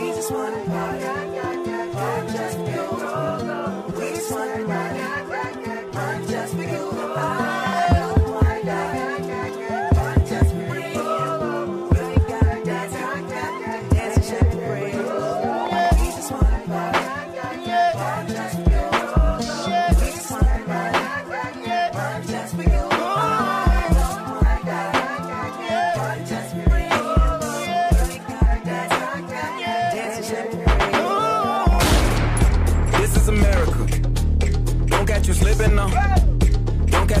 We just wanna party.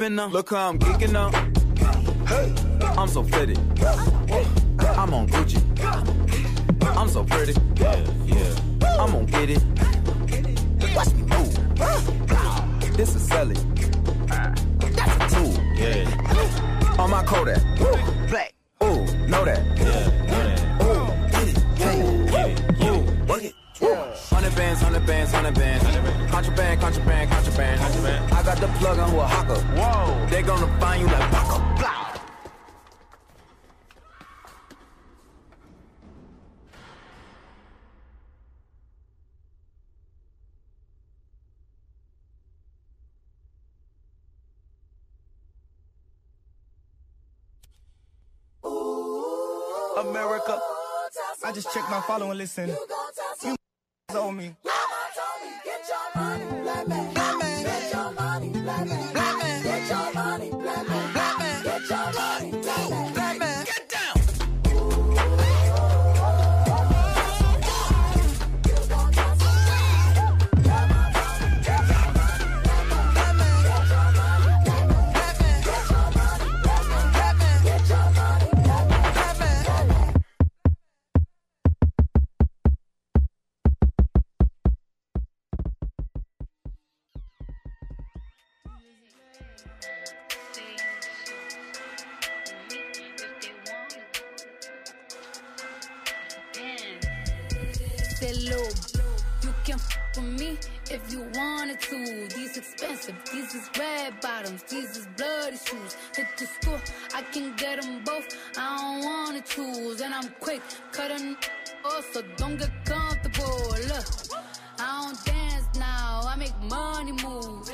Look how I'm geeking up! I'm so pretty. I'm on Gucci. I'm so pretty. listen. These is bloody shoes. Hit the school, I can get them both. I don't wanna choose, and I'm quick, cut a off, so don't get comfortable. Look, I don't dance now, I make money move.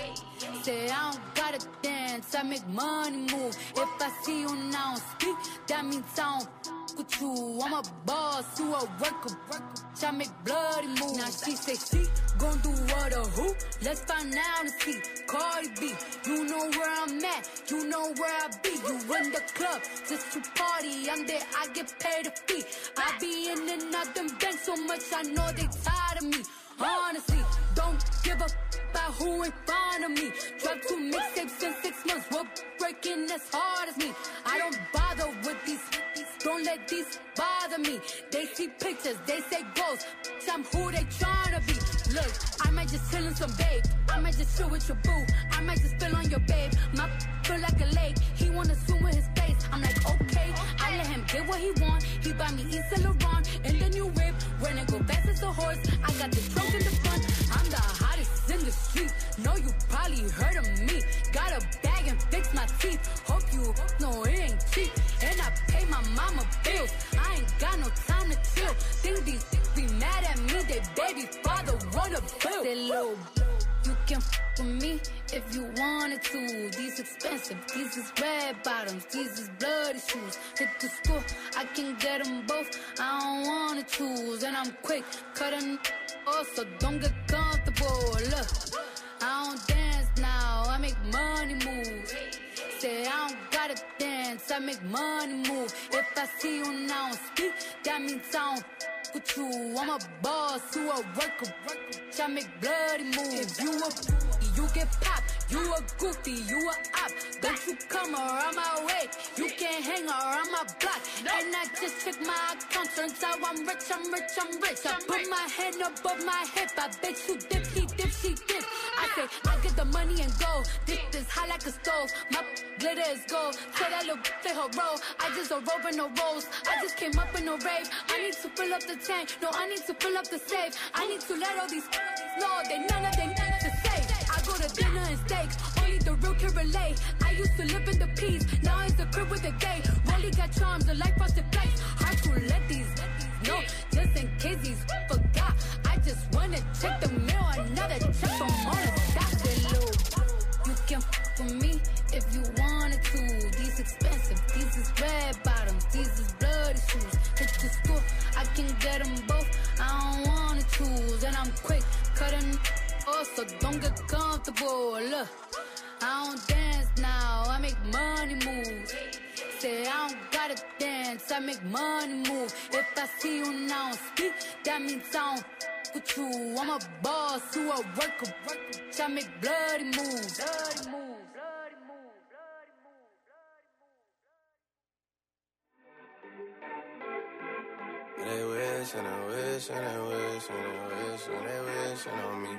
Say I don't gotta dance, I make money move. If I see you now speak, that means I don't with you. I'm a boss, you a worker. I make bloody moves. Now she say she gon' do what or who? Let's find out and see. Cardi B, you know where I'm at, you know where I be. You in the club just to party. I'm there, I get paid a fee. I be in and out them banks so much, I know they tired of me. Honestly, don't give a about who in front of me. Drop two mixtapes in six months, we're breaking as hard as me. I don't bother with these. Don't let these bother me. They see pictures, they say ghosts. I'm who they tryna be. Look, I might just chill in some babe. I might just chill with your boo. I might just spill on your babe. My feel like a lake. He wanna swim with his face. I'm like, okay. Get what he want. He buy me Yves Saint Laurent and the new whip. When it go fast as a horse, I got the trunk in the front. I'm the hottest in the street. Know you probably heard of me. Got a bag and fix my teeth. Hope you know it ain't cheap. And I pay my mama bills. I ain't got no time to chill. Think these be mad at me. They baby father run a bill. Say, Lil, you can f with me if you wanted to. These expensive, these is red bottoms, these is bloody shoes. Hit the school, I can get them both. I don't wanna choose, and I'm quick, cutting off, so don't get comfortable. Look, I don't dance now, I make money move. Say I don't gotta dance, I make money move. If I see you now speak, that means I don't f- with you. I'm a boss, you a worker. I make bloody moves. If you a you get popped. You a goofy, you a op. Don't you come around my way. You can't hang around my block. And I just check my account. Turns out I'm rich, I'm rich, I'm rich. I put my hand above my hip. I bet you dip, he dip, she dip. I say, I get the money and go. Dip this is hot like a stove. My glitter is gold. Tell that little play her role. I just a rope and no rolls. I just came up in a rave. I need to fill up the tank. No, I need to fill up the safe. I need to let all these know they none of say. I dinner and steak. Only the real can relate. I used to live in the peace. Now it's the crib with the gay. Rolly got charms, a life frosted flakes. Hard to let these know. Just in case these forgot. I just wanna check the mail. Another check from on the stop. Say, low. You can f with me if you wanted to. These expensive, these is red bottoms, these is bloody shoes. Hit the school, I can get them both. I don't wanna choose, and I'm quick cutting off, so don't get comfortable. Look, I don't dance now, I make money move. Say I don't gotta dance, I make money move. If I see you now speak, that means I don't with you. I'm a boss, you a worker. I make bloody moves. Bloody moves. They wish and they wish and they wish and they wish and they wishing on me.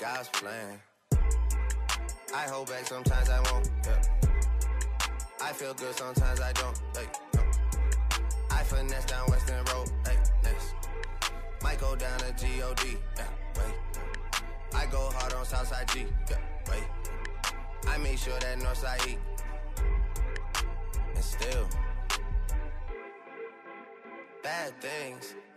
God's plan. I hold back sometimes I won't. Yeah. I feel good sometimes I don't. Hey, no. I finesse down Weston Road. Hey, next. Might go down to God. Yeah, wait. I go hard on Southside G. Yeah, wait. I make sure that Northside eat. And still, bad things.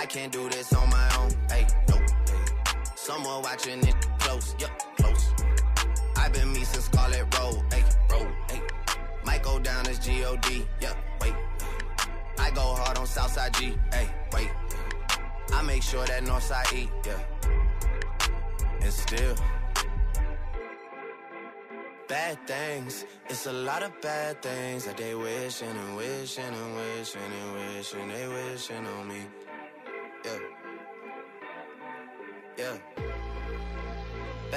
I can't do this on my own. Hey, no, hey. Someone watching it close, yup, close. I've been me since Scarlett Road, hey, road, hey. Might go down as G-O-D, yup, wait. I go hard on Southside G, hey, wait. I make sure that Northside E, yeah. And still, bad things. It's a lot of bad things that they wishing and wishing and wishing and wishing they wishing on me.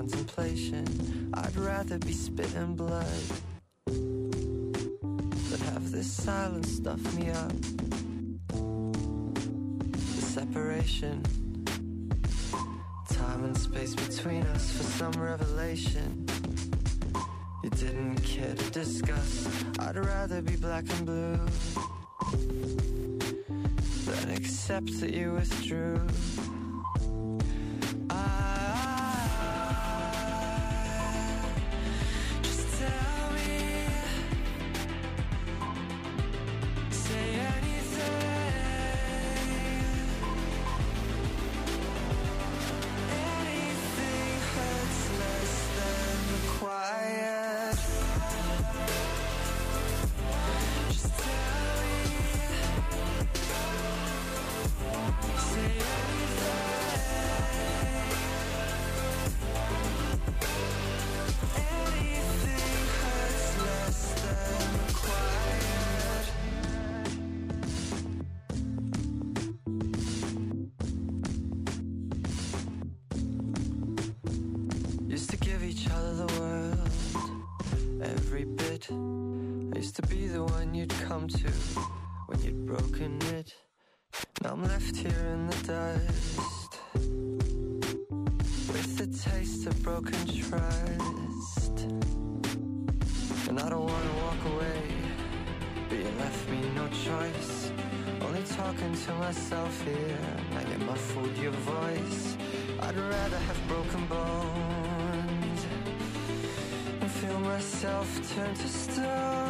Contemplation. I'd rather be spitting blood than have this silence stuff me up. The separation. Time and space between us for some revelation. You didn't care to discuss. I'd rather be black and blue than accept that you withdrew. Trust. And I don't wanna walk away, but you left me no choice. Only talking to myself here. Now you muffled your voice. I'd rather have broken bones and feel myself turn to stone.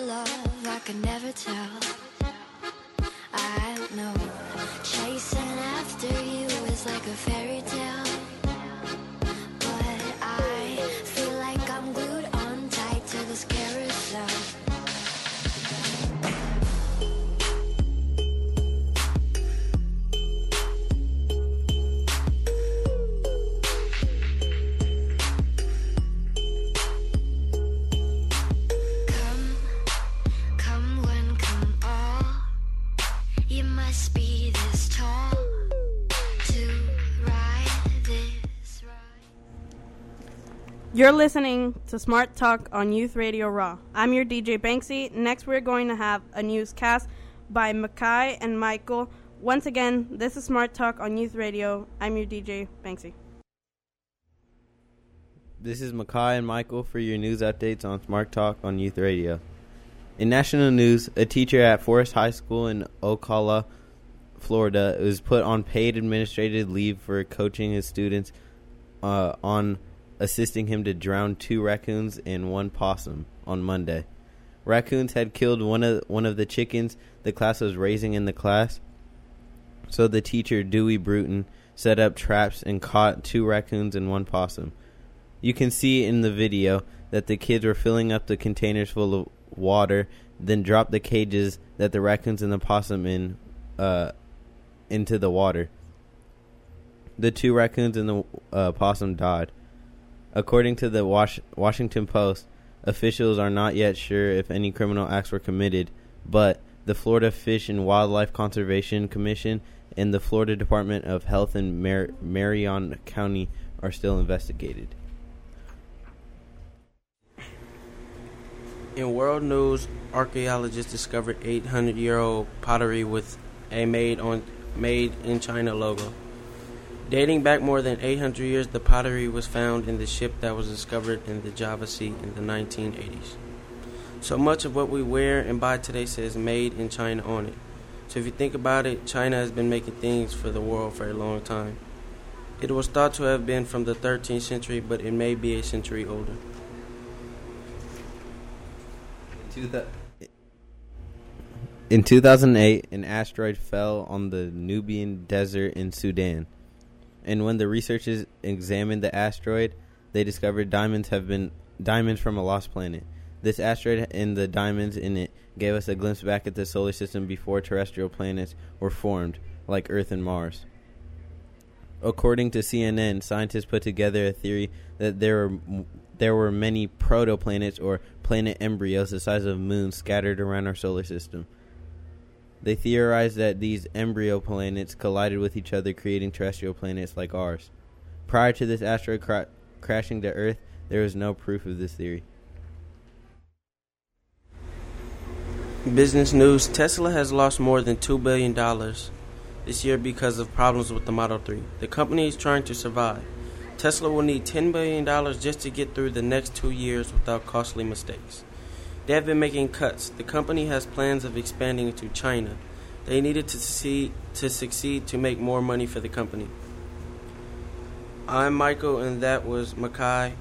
love, I could never tell. I know Chasing after you is like a fairy tale. You're listening to Smart Talk on Youth Radio Raw. I'm your DJ Banksy. Next, we're going to have a newscast by Makai and Michael. Once again, this is Smart Talk on Youth Radio. I'm your DJ Banksy. This is Makai and Michael for your news updates on Smart Talk on Youth Radio. In national news, a teacher at Forest High School in Ocala, Florida, was put on paid administrative leave for coaching his students uh, on assisting him to drown two raccoons and one possum on Monday. Raccoons had killed one of one of the chickens the class was raising in the class. So the teacher, Dewey Bruton, set up traps and caught two raccoons and one possum. You can see in the video that the kids were filling up the containers full of water, then dropped the cages that the raccoons and the possum in uh, into the water. The two raccoons and the uh, possum died. According to the Wash- Washington Post, officials are not yet sure if any criminal acts were committed, but the Florida Fish and Wildlife Conservation Commission and the Florida Department of Health in Mar- Marion County are still investigated. In world news, archaeologists discovered 800-year-old pottery with a made on made in China logo. Dating back more than 800 years, the pottery was found in the ship that was discovered in the Java Sea in the 1980s. So much of what we wear and buy today says made in China on it. So if you think about it, China has been making things for the world for a long time. It was thought to have been from the 13th century, but it may be a century older. In 2008, an asteroid fell on the Nubian desert in Sudan. And when the researchers examined the asteroid, they discovered diamonds have been diamonds from a lost planet. This asteroid and the diamonds in it gave us a glimpse back at the solar system before terrestrial planets were formed, like Earth and Mars. According to CNN, scientists put together a theory that there were there were many protoplanets or planet embryos the size of moons scattered around our solar system. They theorized that these embryo planets collided with each other, creating terrestrial planets like ours. Prior to this asteroid cra- crashing to Earth, there was no proof of this theory. Business news Tesla has lost more than $2 billion this year because of problems with the Model 3. The company is trying to survive. Tesla will need $10 billion just to get through the next two years without costly mistakes. They have been making cuts. The company has plans of expanding into China. They needed to succeed to succeed to make more money for the company. I'm Michael, and that was Makai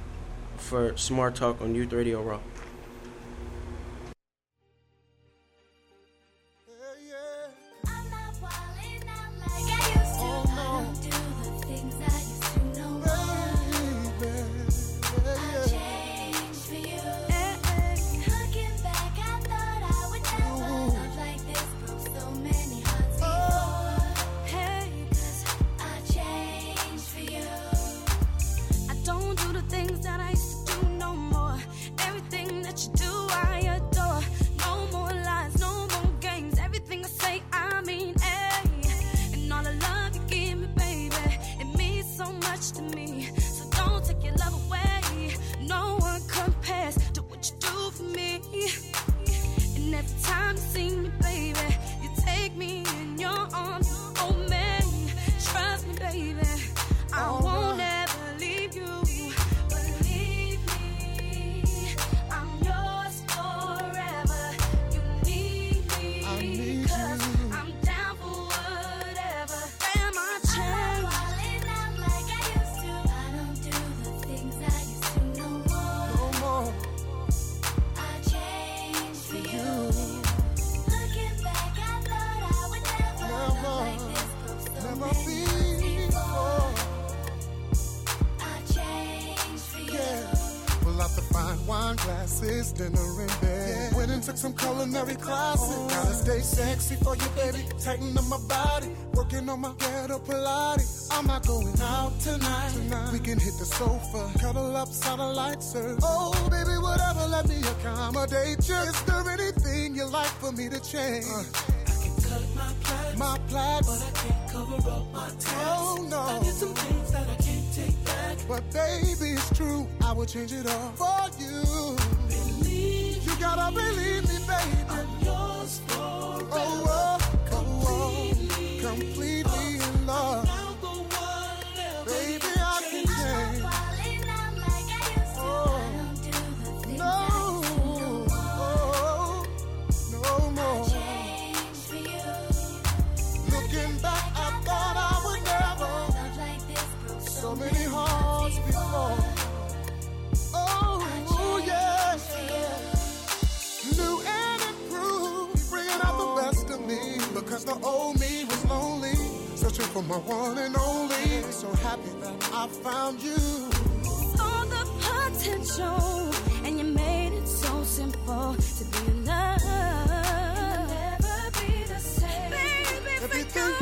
for Smart Talk on Youth Radio Raw. some culinary classes. Oh. Gotta stay sexy for you, baby. Tighten up my body, working on my ghetto Pilates. I'm not going out tonight. tonight. We can hit the sofa, cuddle up, satellite surf. Oh, baby, whatever, let me accommodate you. Is there anything you like for me to change? Uh. I can cut my plaid, my plaits, but I can't cover up my tats. Oh no, I did some things that I can't take back. But baby, it's true, I will change it all for you. to for my one and only. So happy that I found you. All the potential, and you made it so simple to be in love. Never be the same. Baby, Everything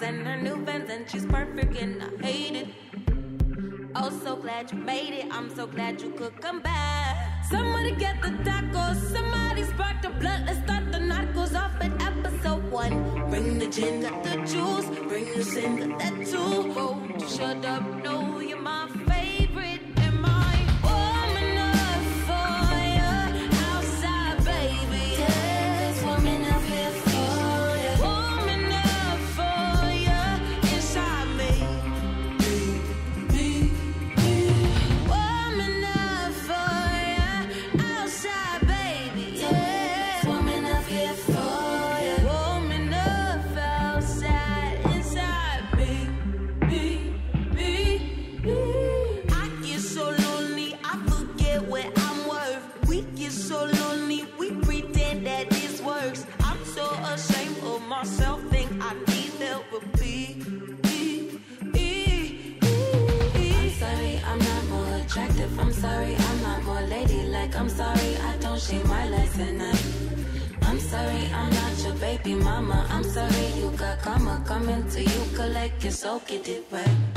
friends and her new fans, and she's perfect, and I hate it. Oh, so glad you made it. I'm so glad you could come back. Somebody get the tacos. Somebody spark the blood. Let's start the narcos off at episode one. Bring the gin, got the juice. Bring the sin, got that too. Oh, shut up, no, you're my attractive, I'm sorry. I'm not more ladylike, I'm sorry. I don't shave my legs at night. I'm sorry, I'm not your baby mama. I'm sorry, you got karma coming to you. Collect your soul, get it right.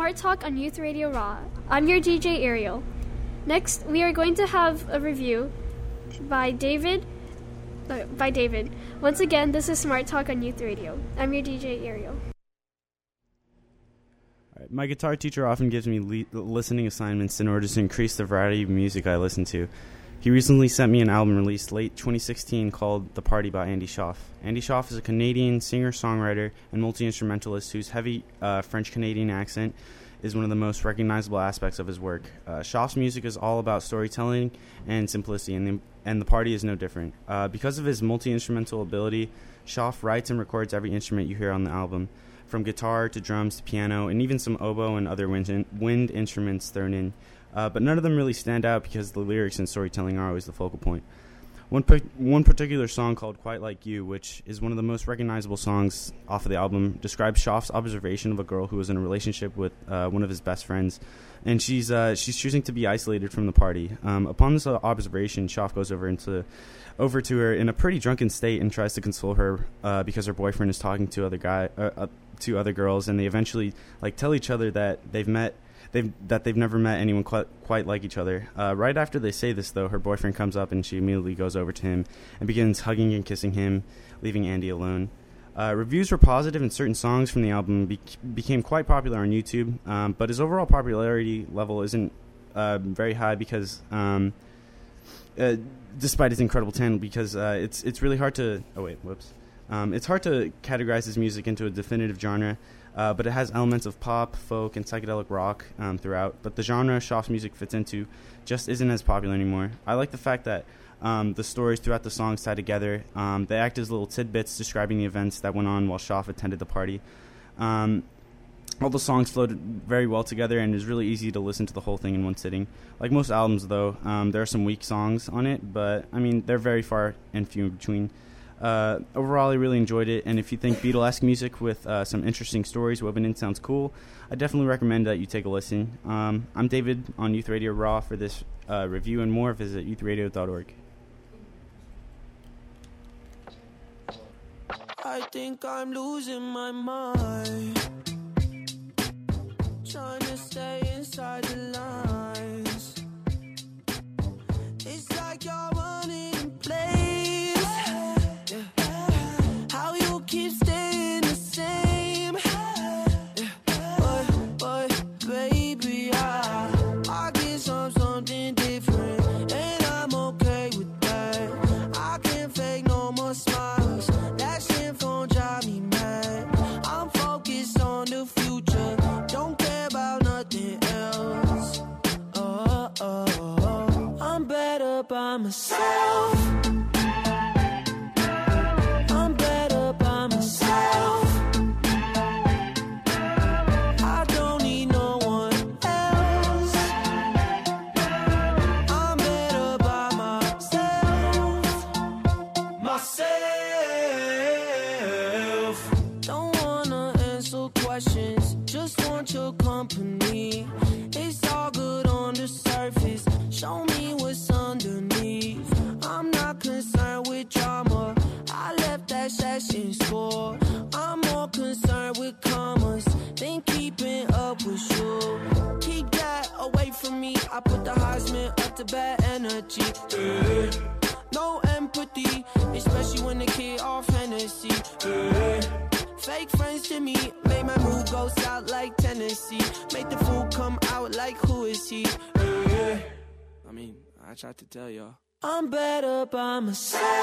Smart Talk on Youth Radio Raw. I'm your DJ Ariel. Next, we are going to have a review by David. uh, By David. Once again, this is Smart Talk on Youth Radio. I'm your DJ Ariel. My guitar teacher often gives me le- listening assignments in order to increase the variety of music I listen to. He recently sent me an album released late 2016 called The Party by Andy Shauf. Andy Shauf is a Canadian singer songwriter and multi instrumentalist whose heavy uh, French Canadian accent is one of the most recognizable aspects of his work. Uh, Shauf's music is all about storytelling and simplicity, and the, and the party is no different. Uh, because of his multi instrumental ability, Shauf writes and records every instrument you hear on the album, from guitar to drums to piano, and even some oboe and other wind, wind instruments thrown in. Uh, but none of them really stand out because the lyrics and storytelling are always the focal point. One, one particular song called Quite Like You, which is one of the most recognizable songs off of the album, describes Shauf's observation of a girl who was in a relationship with uh, one of his best friends. And she's uh, she's choosing to be isolated from the party. Um, upon this uh, observation, Shauf goes over into over to her in a pretty drunken state and tries to console her uh, because her boyfriend is talking to other guy uh, uh, to other girls, and they eventually like tell each other that they've met they've that they've never met anyone quite quite like each other. Uh, right after they say this, though, her boyfriend comes up and she immediately goes over to him and begins hugging and kissing him, leaving Andy alone. Uh, reviews were positive, and certain songs from the album be- became quite popular on YouTube. Um, but his overall popularity level isn't uh, very high because, um, uh, despite his incredible talent, because uh, it's it's really hard to. Oh wait, whoops. Um, it's hard to categorize his music into a definitive genre, uh, but it has elements of pop, folk, and psychedelic rock um, throughout. But the genre Shauf's music fits into just isn't as popular anymore. I like the fact that um, the stories throughout the songs tie together. Um, they act as little tidbits describing the events that went on while Shauf attended the party. Um, all the songs flowed very well together and it was really easy to listen to the whole thing in one sitting. Like most albums, though, um, there are some weak songs on it, but I mean, they're very far and few between. Uh, overall, I really enjoyed it, and if you think Beatlesque music with uh, some interesting stories woven in sounds cool, I definitely recommend that you take a listen. Um, I'm David on Youth Radio Raw for this uh, review and more. Visit youthradio.org. I think I'm losing my mind. Trying to stay inside the lines. It's like you're better I'm better by myself.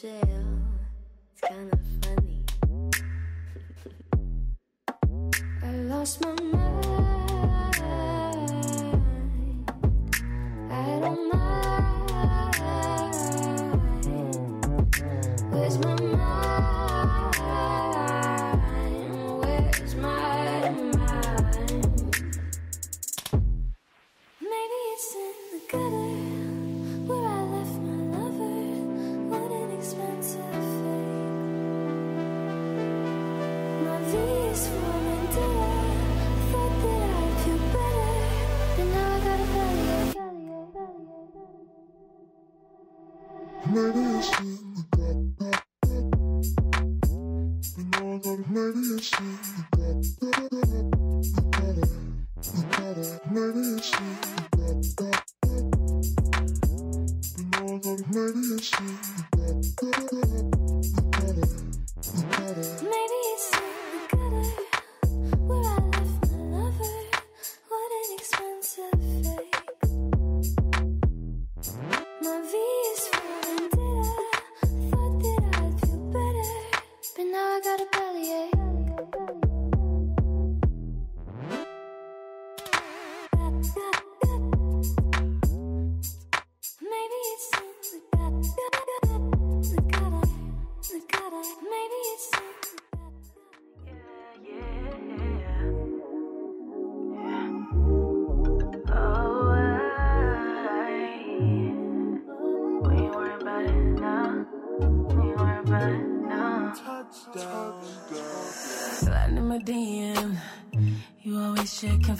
jail. It's kinda funny. I lost my mind. I don't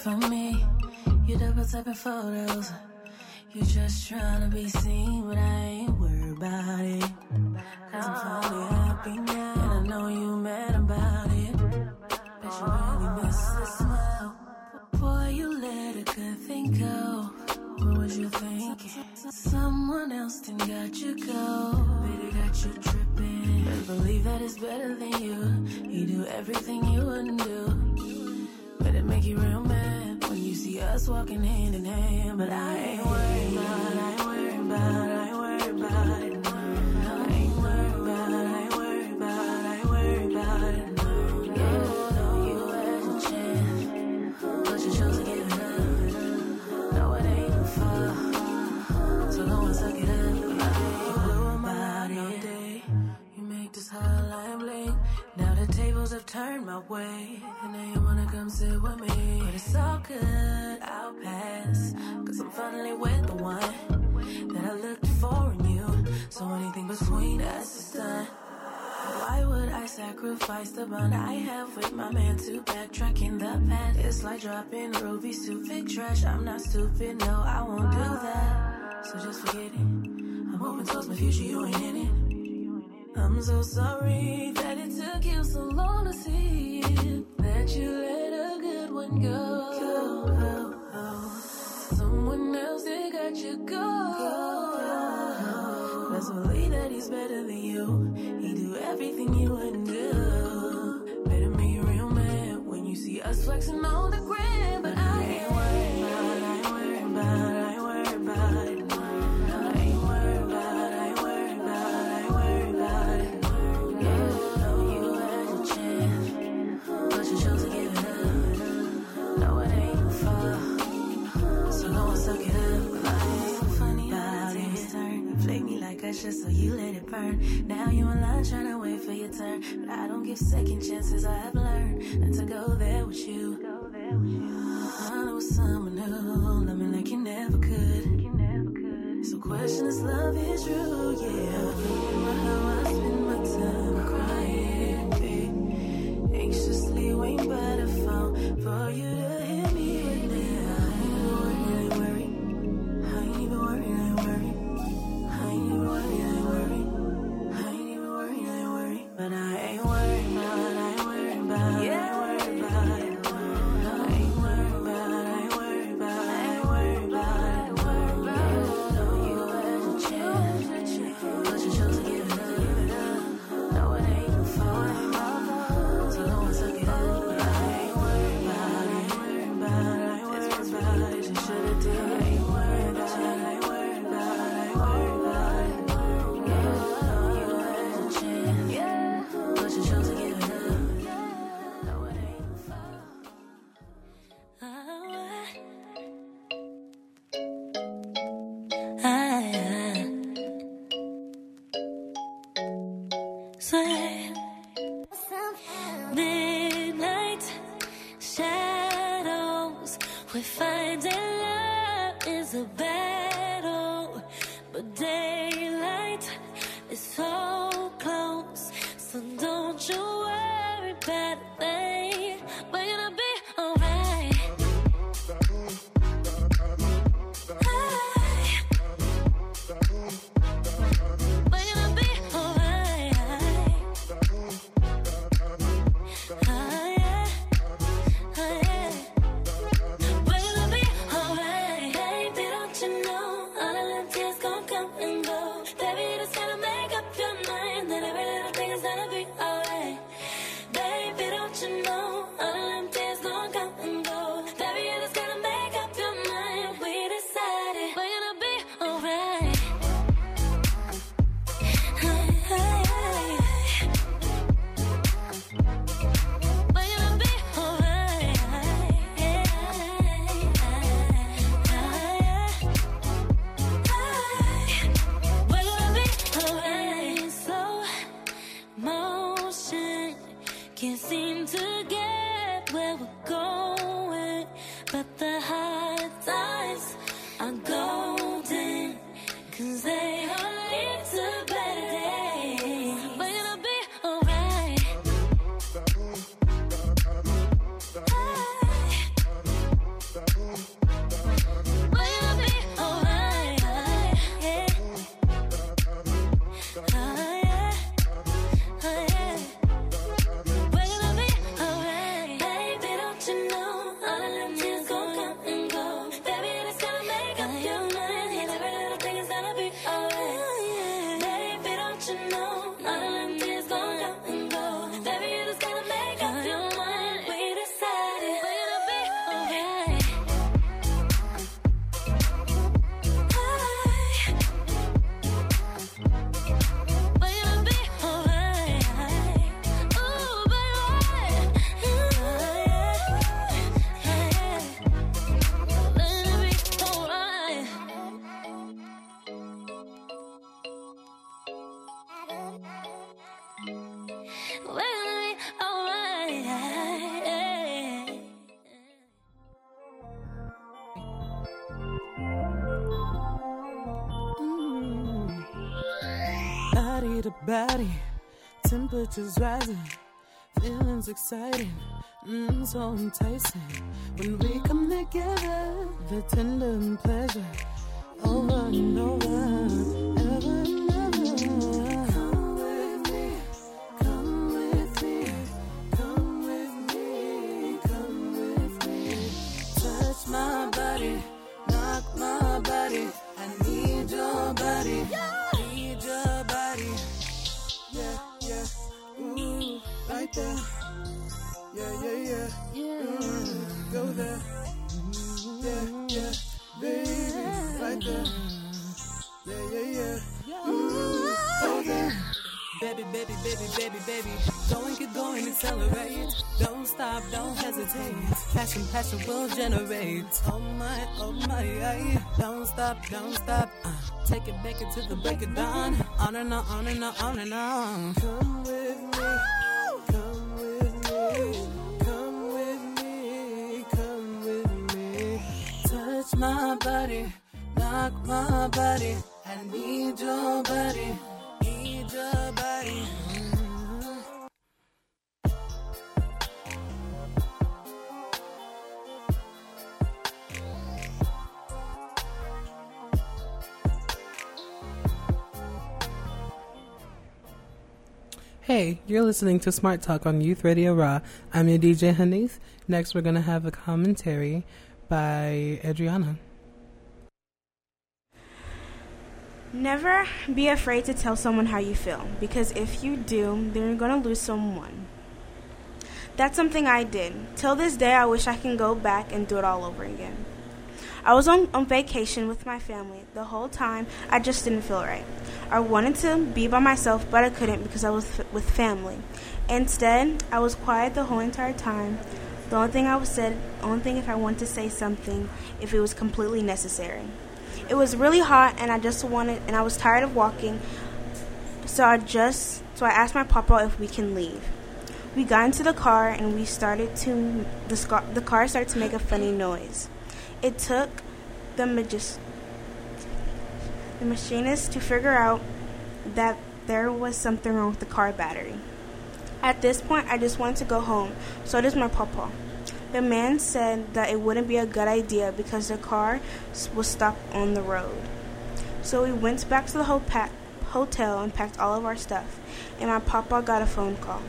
For me. You double tapping photos. You just trying to be seen, but I ain't worried about it. Cause I'm finally with the one that I looked for in you. So anything between us is done. Why would I sacrifice the bond I have with my man to backtrack in the past? It's like dropping rubies stupid trash. I'm not stupid, no, I won't do that. So just forget it. I'm moving towards my future, you ain't in it. I'm so sorry that it took you so long to see it. That you let a good one go. you go. Best believe that he's better than you. He do everything you wouldn't do. Better be a real man when you see us flexing on the gram, but I shit, so you let it burn. Now you're in line trying to wait for your turn. But I don't give second chances, I've learned not to go there with you. I know someone who loved me like you never could. So question is love is true, yeah. How I spend my time crying. temperatures rising, feelings exciting, mm, so enticing. When we come together, the tenderness. yeah. Yeah, yeah, yeah. Ooh, oh yeah. Baby, baby, baby, baby, baby. Go and get going, accelerate. Don't stop, don't hesitate. Passion, passion will generate. Oh my, oh my, yeah. Don't stop, don't stop. Uh, take it, back into the break of dawn. On and on, on and on, on and on. Come with me. Come with me. Come with me. Come with me. Touch my body knock my body. I need your body, need your body. Hey, you're listening to Smart Talk on Youth Radio Raw. I'm your DJ Hanif. Next, we're going to have a commentary by Adriana. Never be afraid to tell someone how you feel because if you do, then you're going to lose someone. That's something I did. Till this day, I wish I can go back and do it all over again. I was on, on vacation with my family. The whole time, I just didn't feel right. I wanted to be by myself, but I couldn't because I was f- with family. Instead, I was quiet the whole entire time. The only thing I was said, only thing if I wanted to say something, if it was completely necessary. It was really hot, and I just wanted, and I was tired of walking. So I just, so I asked my papa if we can leave. We got into the car, and we started to, the, the car started to make a funny noise. It took the magis- the machinist to figure out that there was something wrong with the car battery. At this point, I just wanted to go home. So does my papa. The man said that it wouldn't be a good idea because the car was stuck on the road. So we went back to the hotel and packed all of our stuff, and my papa got a phone call.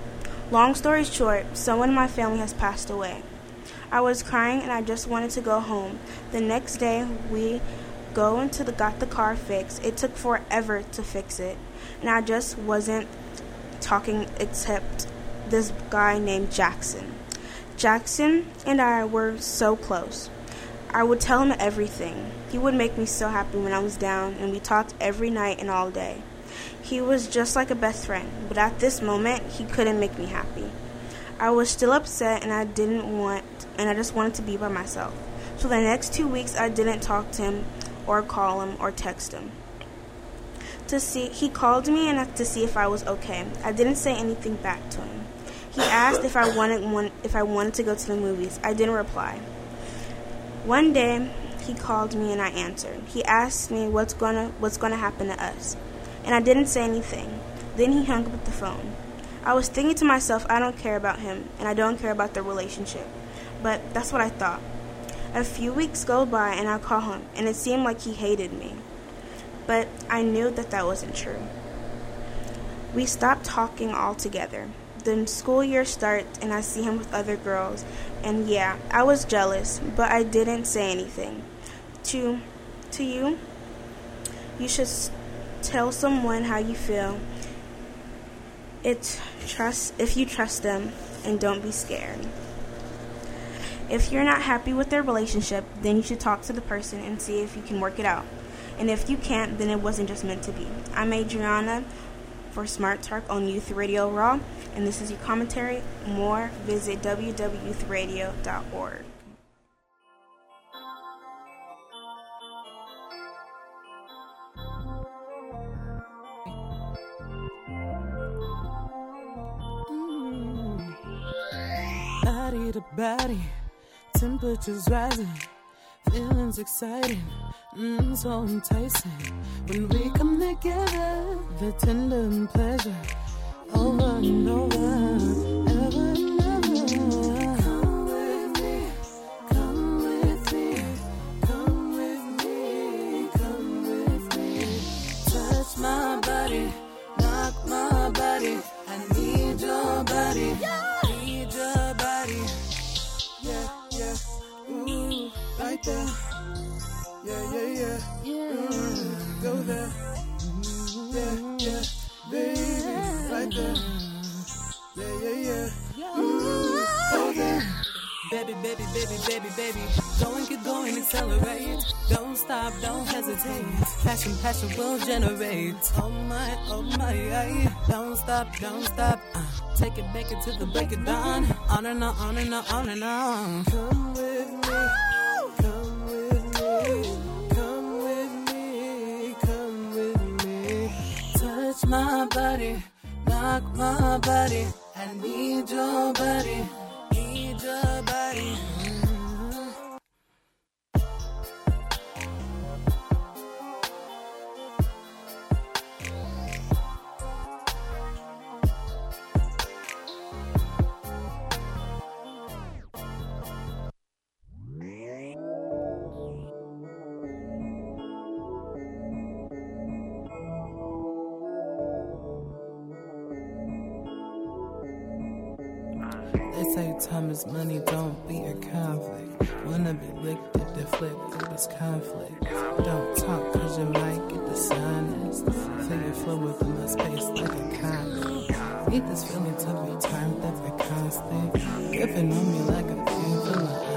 Long story short, someone in my family has passed away. I was crying and I just wanted to go home. The next day, we go into the got the car fixed. It took forever to fix it, and I just wasn't talking except this guy named Jackson. Jackson and I were so close. I would tell him everything. He would make me so happy when I was down, and we talked every night and all day. He was just like a best friend, but at this moment, he couldn't make me happy. I was still upset, and I didn't want, and I just wanted to be by myself. So the next two weeks, I didn't talk to him, or call him, or text him. To see, he called me and to see if I was okay. I didn't say anything back to him. He asked if I wanted if I wanted to go to the movies. I didn't reply. One day, he called me and I answered. He asked me what's gonna what's gonna happen to us, and I didn't say anything. Then he hung up the phone. I was thinking to myself, I don't care about him, and I don't care about the relationship. But that's what I thought. A few weeks go by, and I call him, and it seemed like he hated me. But I knew that that wasn't true. We stopped talking altogether. The school year starts, and I see him with other girls. And yeah, I was jealous, but I didn't say anything. To, to you, you should tell someone how you feel. It's trust if you trust them, and don't be scared. If you're not happy with their relationship, then you should talk to the person and see if you can work it out. And if you can't, then it wasn't just meant to be. I'm Adriana for Smart Talk on Youth Radio Raw, and this is your commentary. More, visit www.youthradio.org. Body to body, temperatures rising, feelings exciting, mm, so enticing. When we come together, the tender pleasure, over and over, baby. Baby, baby, baby, baby. Go and get going, accelerate. Don't stop, don't hesitate. Passion, passion will generate. Oh my, oh my, yeah. Don't stop, don't stop. Uh, take it, make it to the break of dawn. On and on, on and on, on and on. Come with me. Touch my body, knock my body. I need your body, need your body. time is money, don't be a conflict. Wanna be licked to flip through this conflict. Don't talk, cause you might get the sinus. So you flow within the space like a condom. Need this feeling to be termed that's a constant. Giving on me like a pendulum.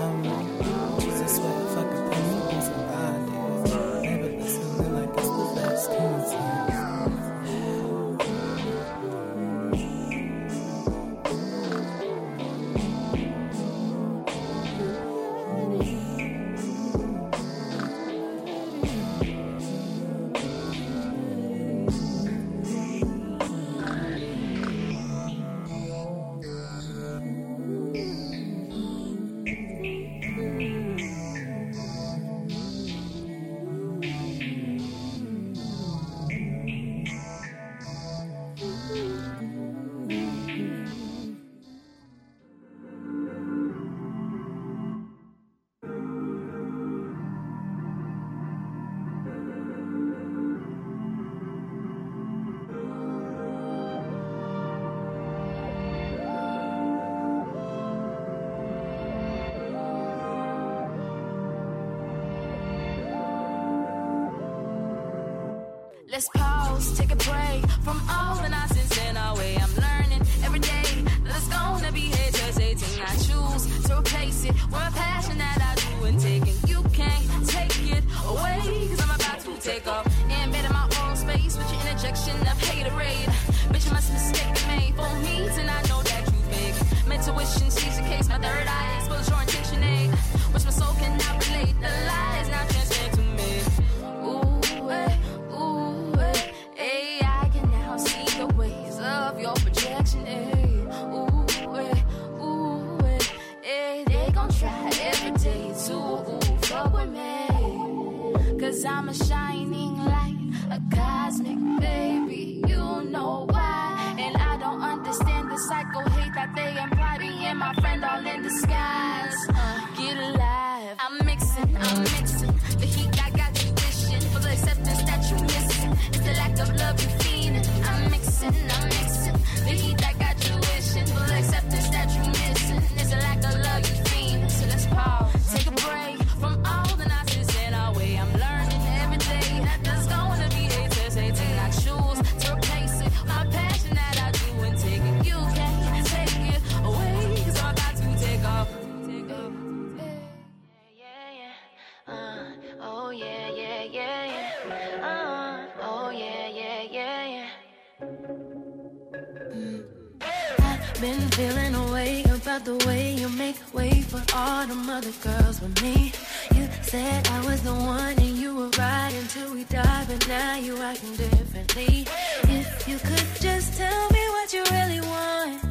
all them other girls with me. You said I was the one and you were right until we died, but now you acting differently. If you could just tell me what you really want,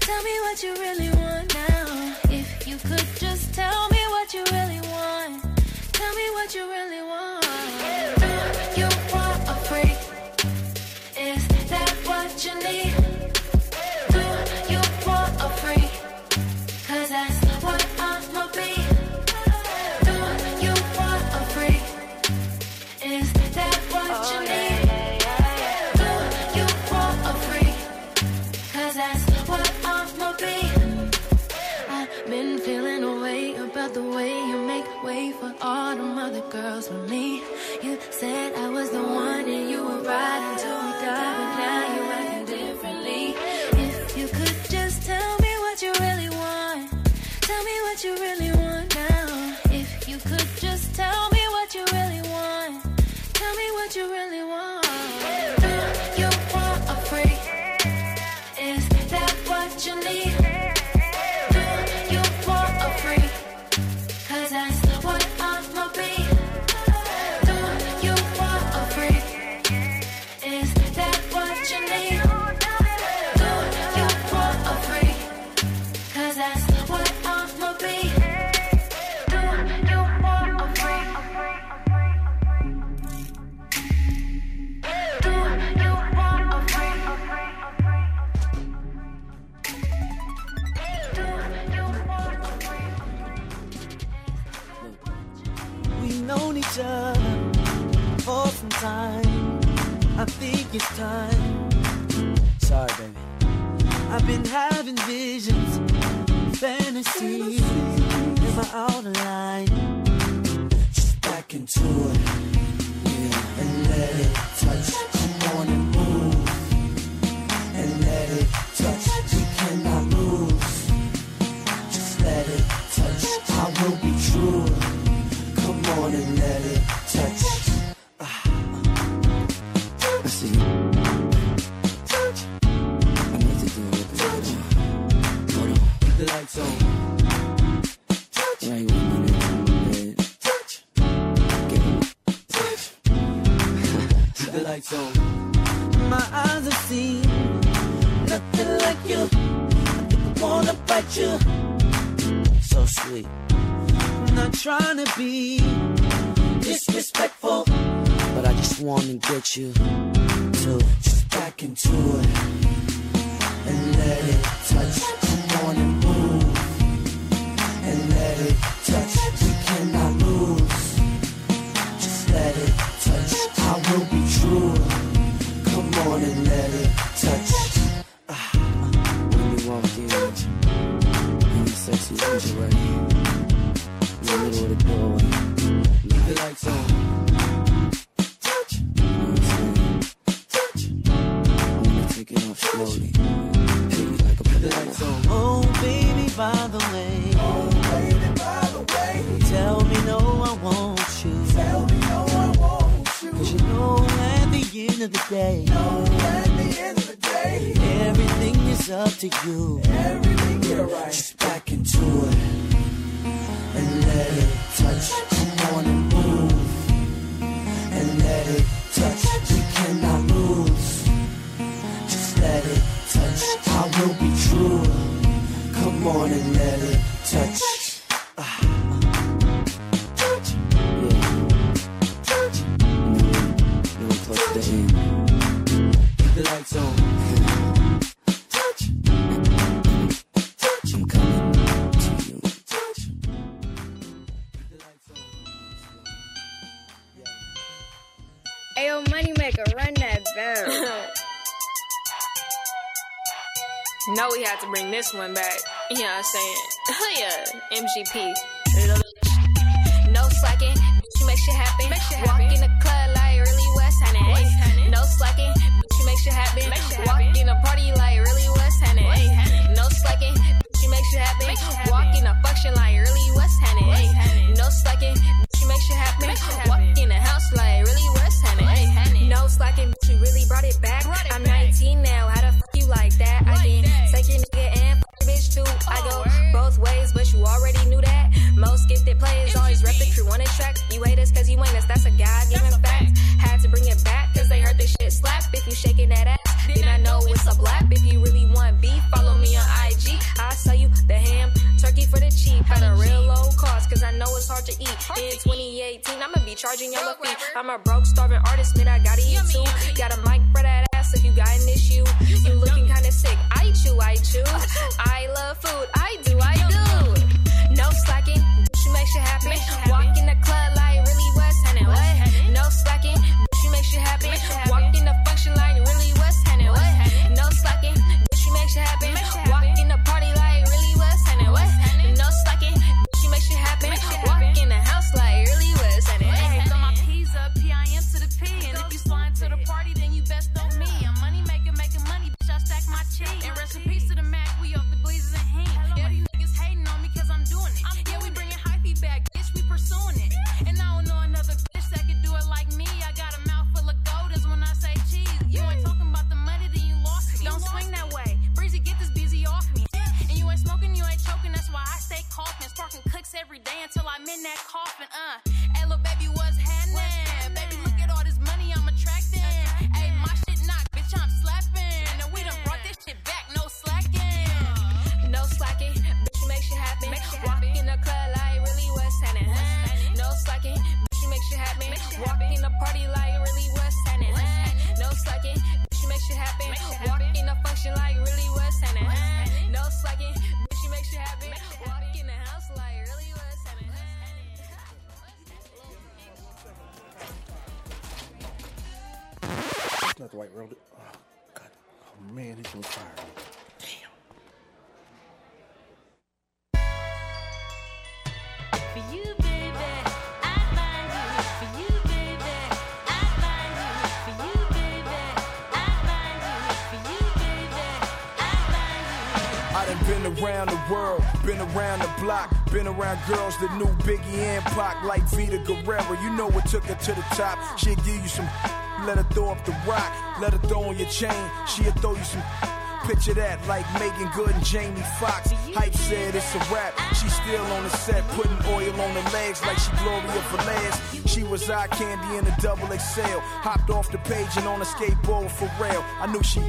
tell me what you really want now. If you could just tell me what you really want, tell me what you really want. Do you want a freak? Is that what you need? with me. this time. Sorry, baby. I've been having visions, fantasies in my outline. Just back into it, yeah, and let it touch. Come on and move, and let it touch. We cannot lose. Just let it touch. I will be true. Come on and let it. the lights on. Touch. Right when you. Touch. Get Touch. Keep the lights on. My eyes have seen nothing like you. I think I wanna bite you. So sweet. I'm not trying to be disrespectful, but I just wanna get you to just back into it and let it touch. Come on I saying? yeah, MGP. and I'ma be charging you a fee. I'm a broke, starving artist, man, I gotta eat too. Got a mic for that ass if you got an issue. You looking kinda sick, I chew, I chew. I love food, I do, I do. No slacking, you make shit happen. Walk in the club like really what's happening, what? No slacking, you make shit happen. Walk in the function like really what's happening, what? No slacking, you make shit happen. Girls the new Biggie and Pac like Vita Guerrero. You know what took her to the top. She'll give you some, let her throw up the rock, let her throw on your chain. She'll throw you some. Picture that, like Meagan Good and Jamie Foxx. Hype said it's a rap. She's still on the set, putting oil on her legs like she Gloria Velez. She was eye candy in a double XL. Hopped off the page and on a skateboard for real. I knew she.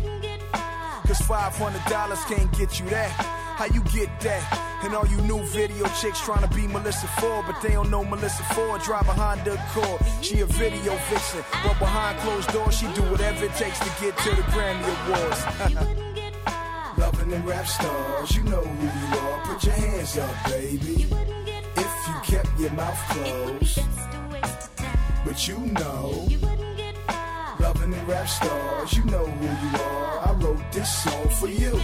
Cause $500 can't get you that. How you get that? And all you new video chicks trying to be Melissa Ford, but they don't know Melissa Ford. Drive a Honda Accord. She a video vixen, but behind closed doors, she do whatever it takes to get to the Grammy Awards. Loving them rap stars, you know who you are. Put your hands up, baby. If you kept your mouth closed, but you know. You wouldn't get far, loving them rap stars, you know who you are. I wrote this song for you,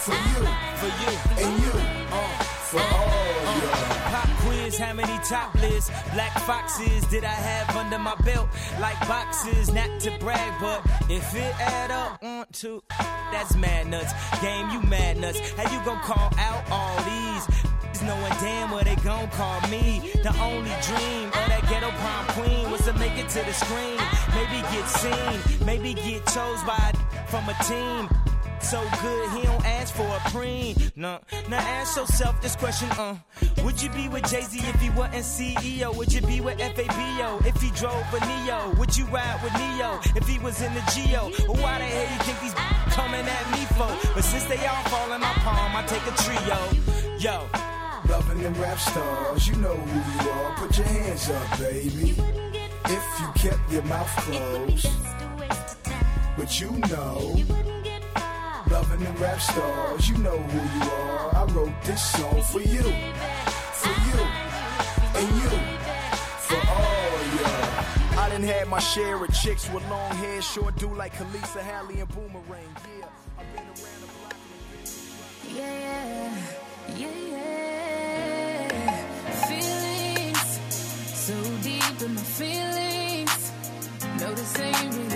for you, for you, and you, uh, for all y'all. Pop quiz, how many topless black foxes did I have under my belt? Like boxes, not to brag, but if it add up, one, two, that's mad nuts. Game, you mad nuts. How you gon' call out all these? Knowing damn well they gon' call me. The only dream of that ghetto prom queen was to make it to the screen. Maybe get seen, maybe get chose by from a team. So good, he don't ask for a preen. No, now ask yourself this question, uh. Would you be with Jay Z if he wasn't CEO? Would you be with FABO if he drove a Neo? Would you ride with Neo if he was in the Geo? Why the hell you think these coming at me for? But since they all fall in my palm, I take a trio. Yo. Loving them rap stars, you know who you are. Put your hands up, baby. If you kept your mouth closed, but you know. Loving them rap stars, you know who you are. I wrote this song for you, for you, and you, for all y'all. I done had my share of chicks with long hair, short do like Khaleesa, Halle, and Boomerang. Yeah, I've been around the block. Yeah, yeah, yeah. Feelings so deep in my feelings. No, this ain't really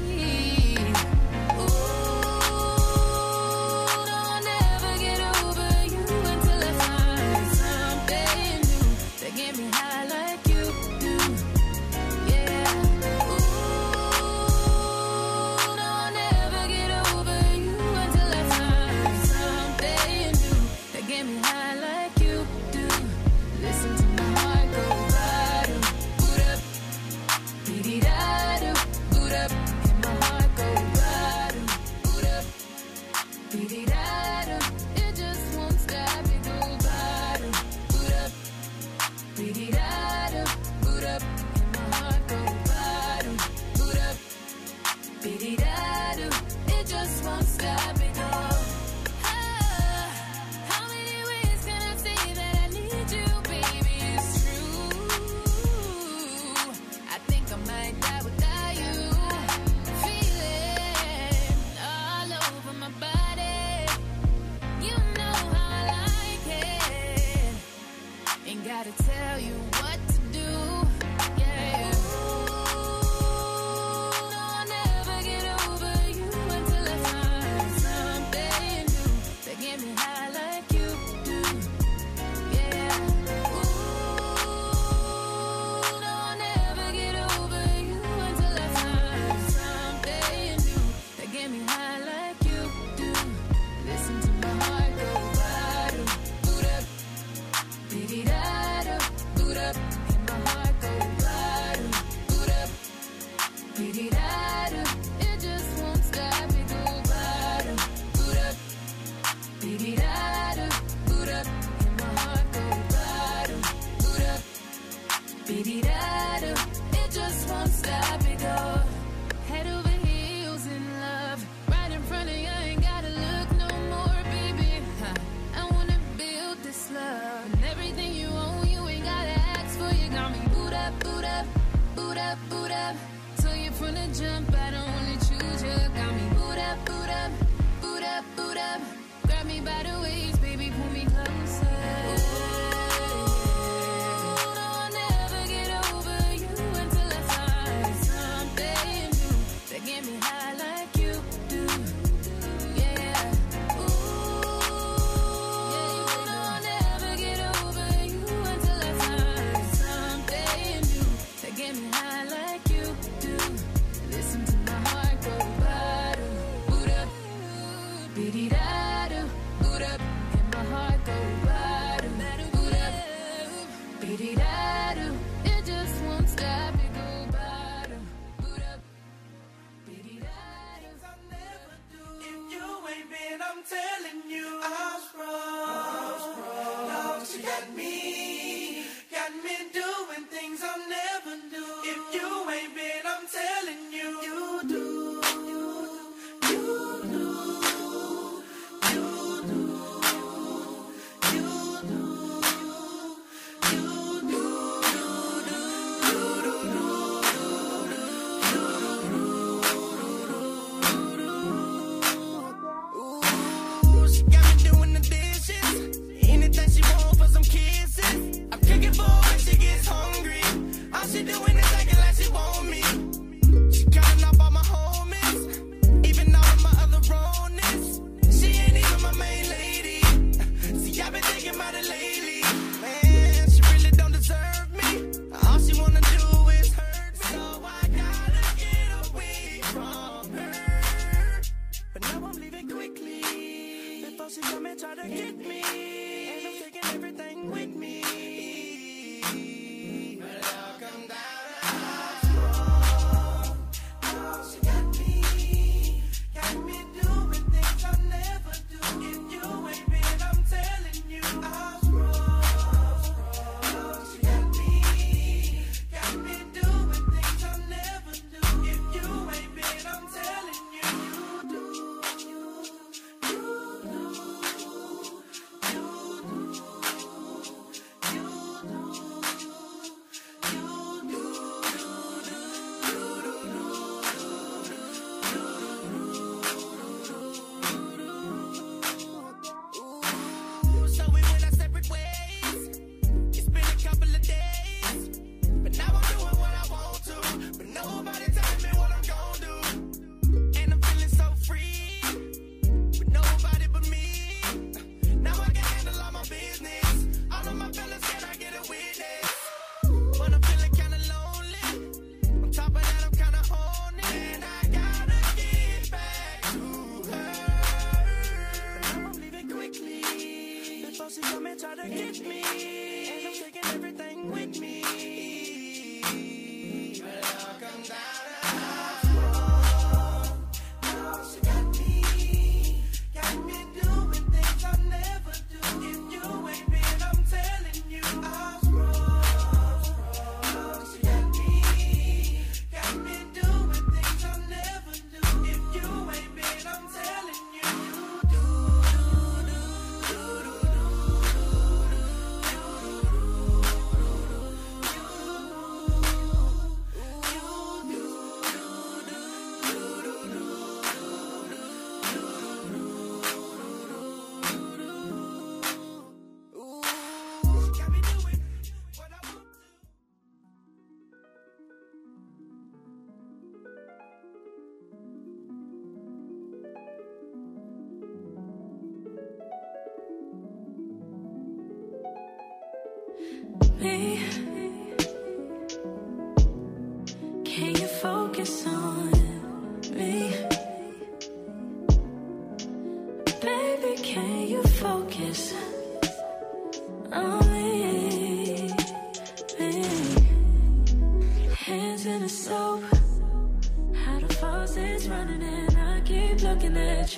gotta tell you what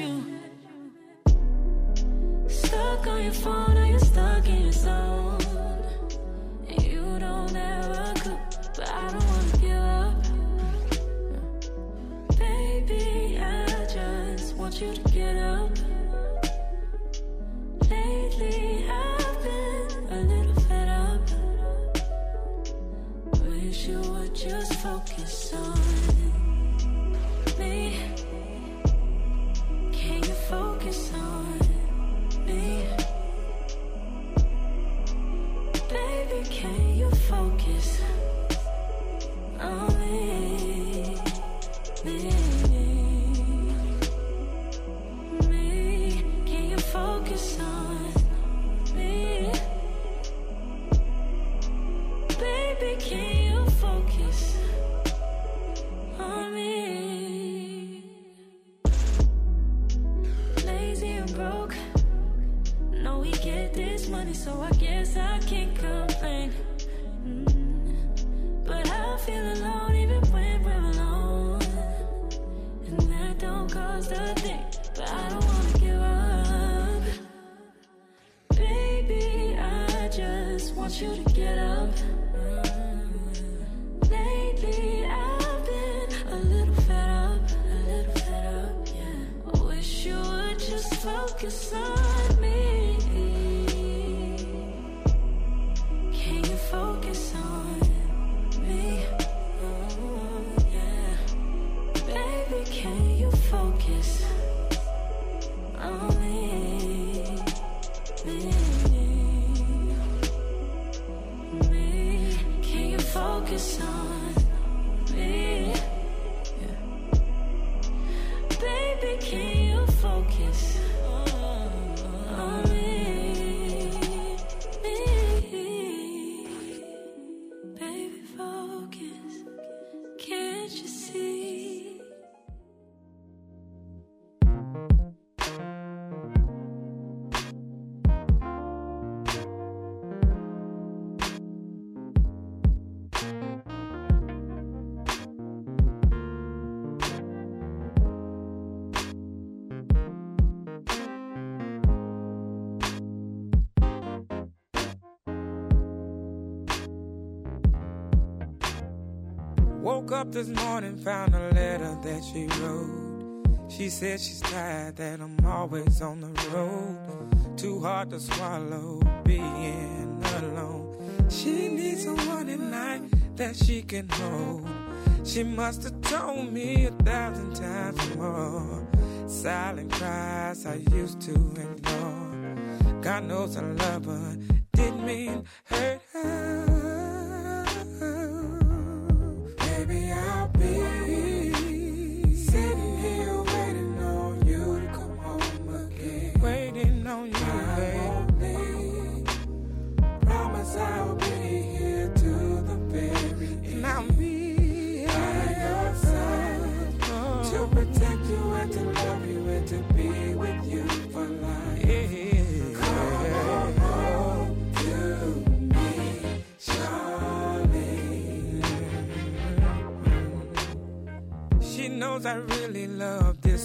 you. Up this morning, found a letter that she wrote. She said she's tired that I'm always on the road. Too hard to swallow being alone. She needs someone at night that she can hold. She must have told me a thousand times more. Silent cries I used to ignore. God knows I love her, didn't mean hurt her.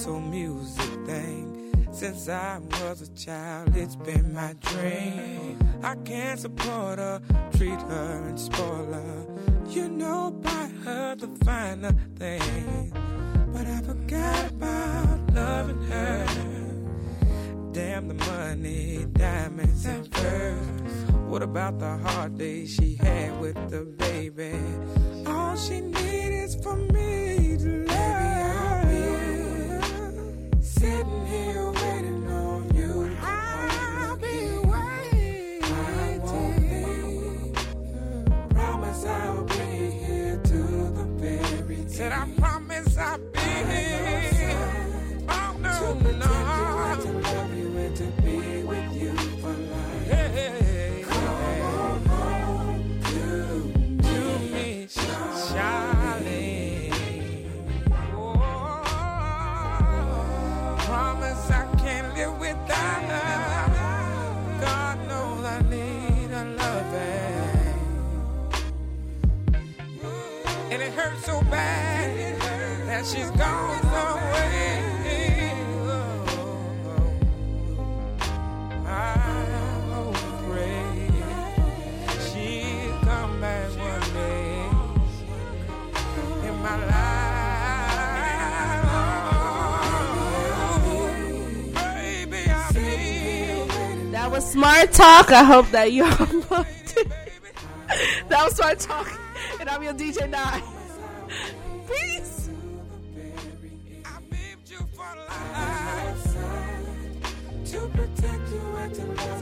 Whole music thing. Since I was a child, it's been my dream. I can't support her, treat her and spoil her. You know, buy her the finer things. But I forgot about loving her. Damn the money, diamonds and furs. What about the hard days she had with the baby? All she needs is for me sitting here waiting on you. I'll be waiting. I won't be. Promise I'll be here to the very end. Bad that she's gone back was Smart Talk. I hope that you all loved it. that was Smart Talk. And I'm your DJ Nye. to protect you at the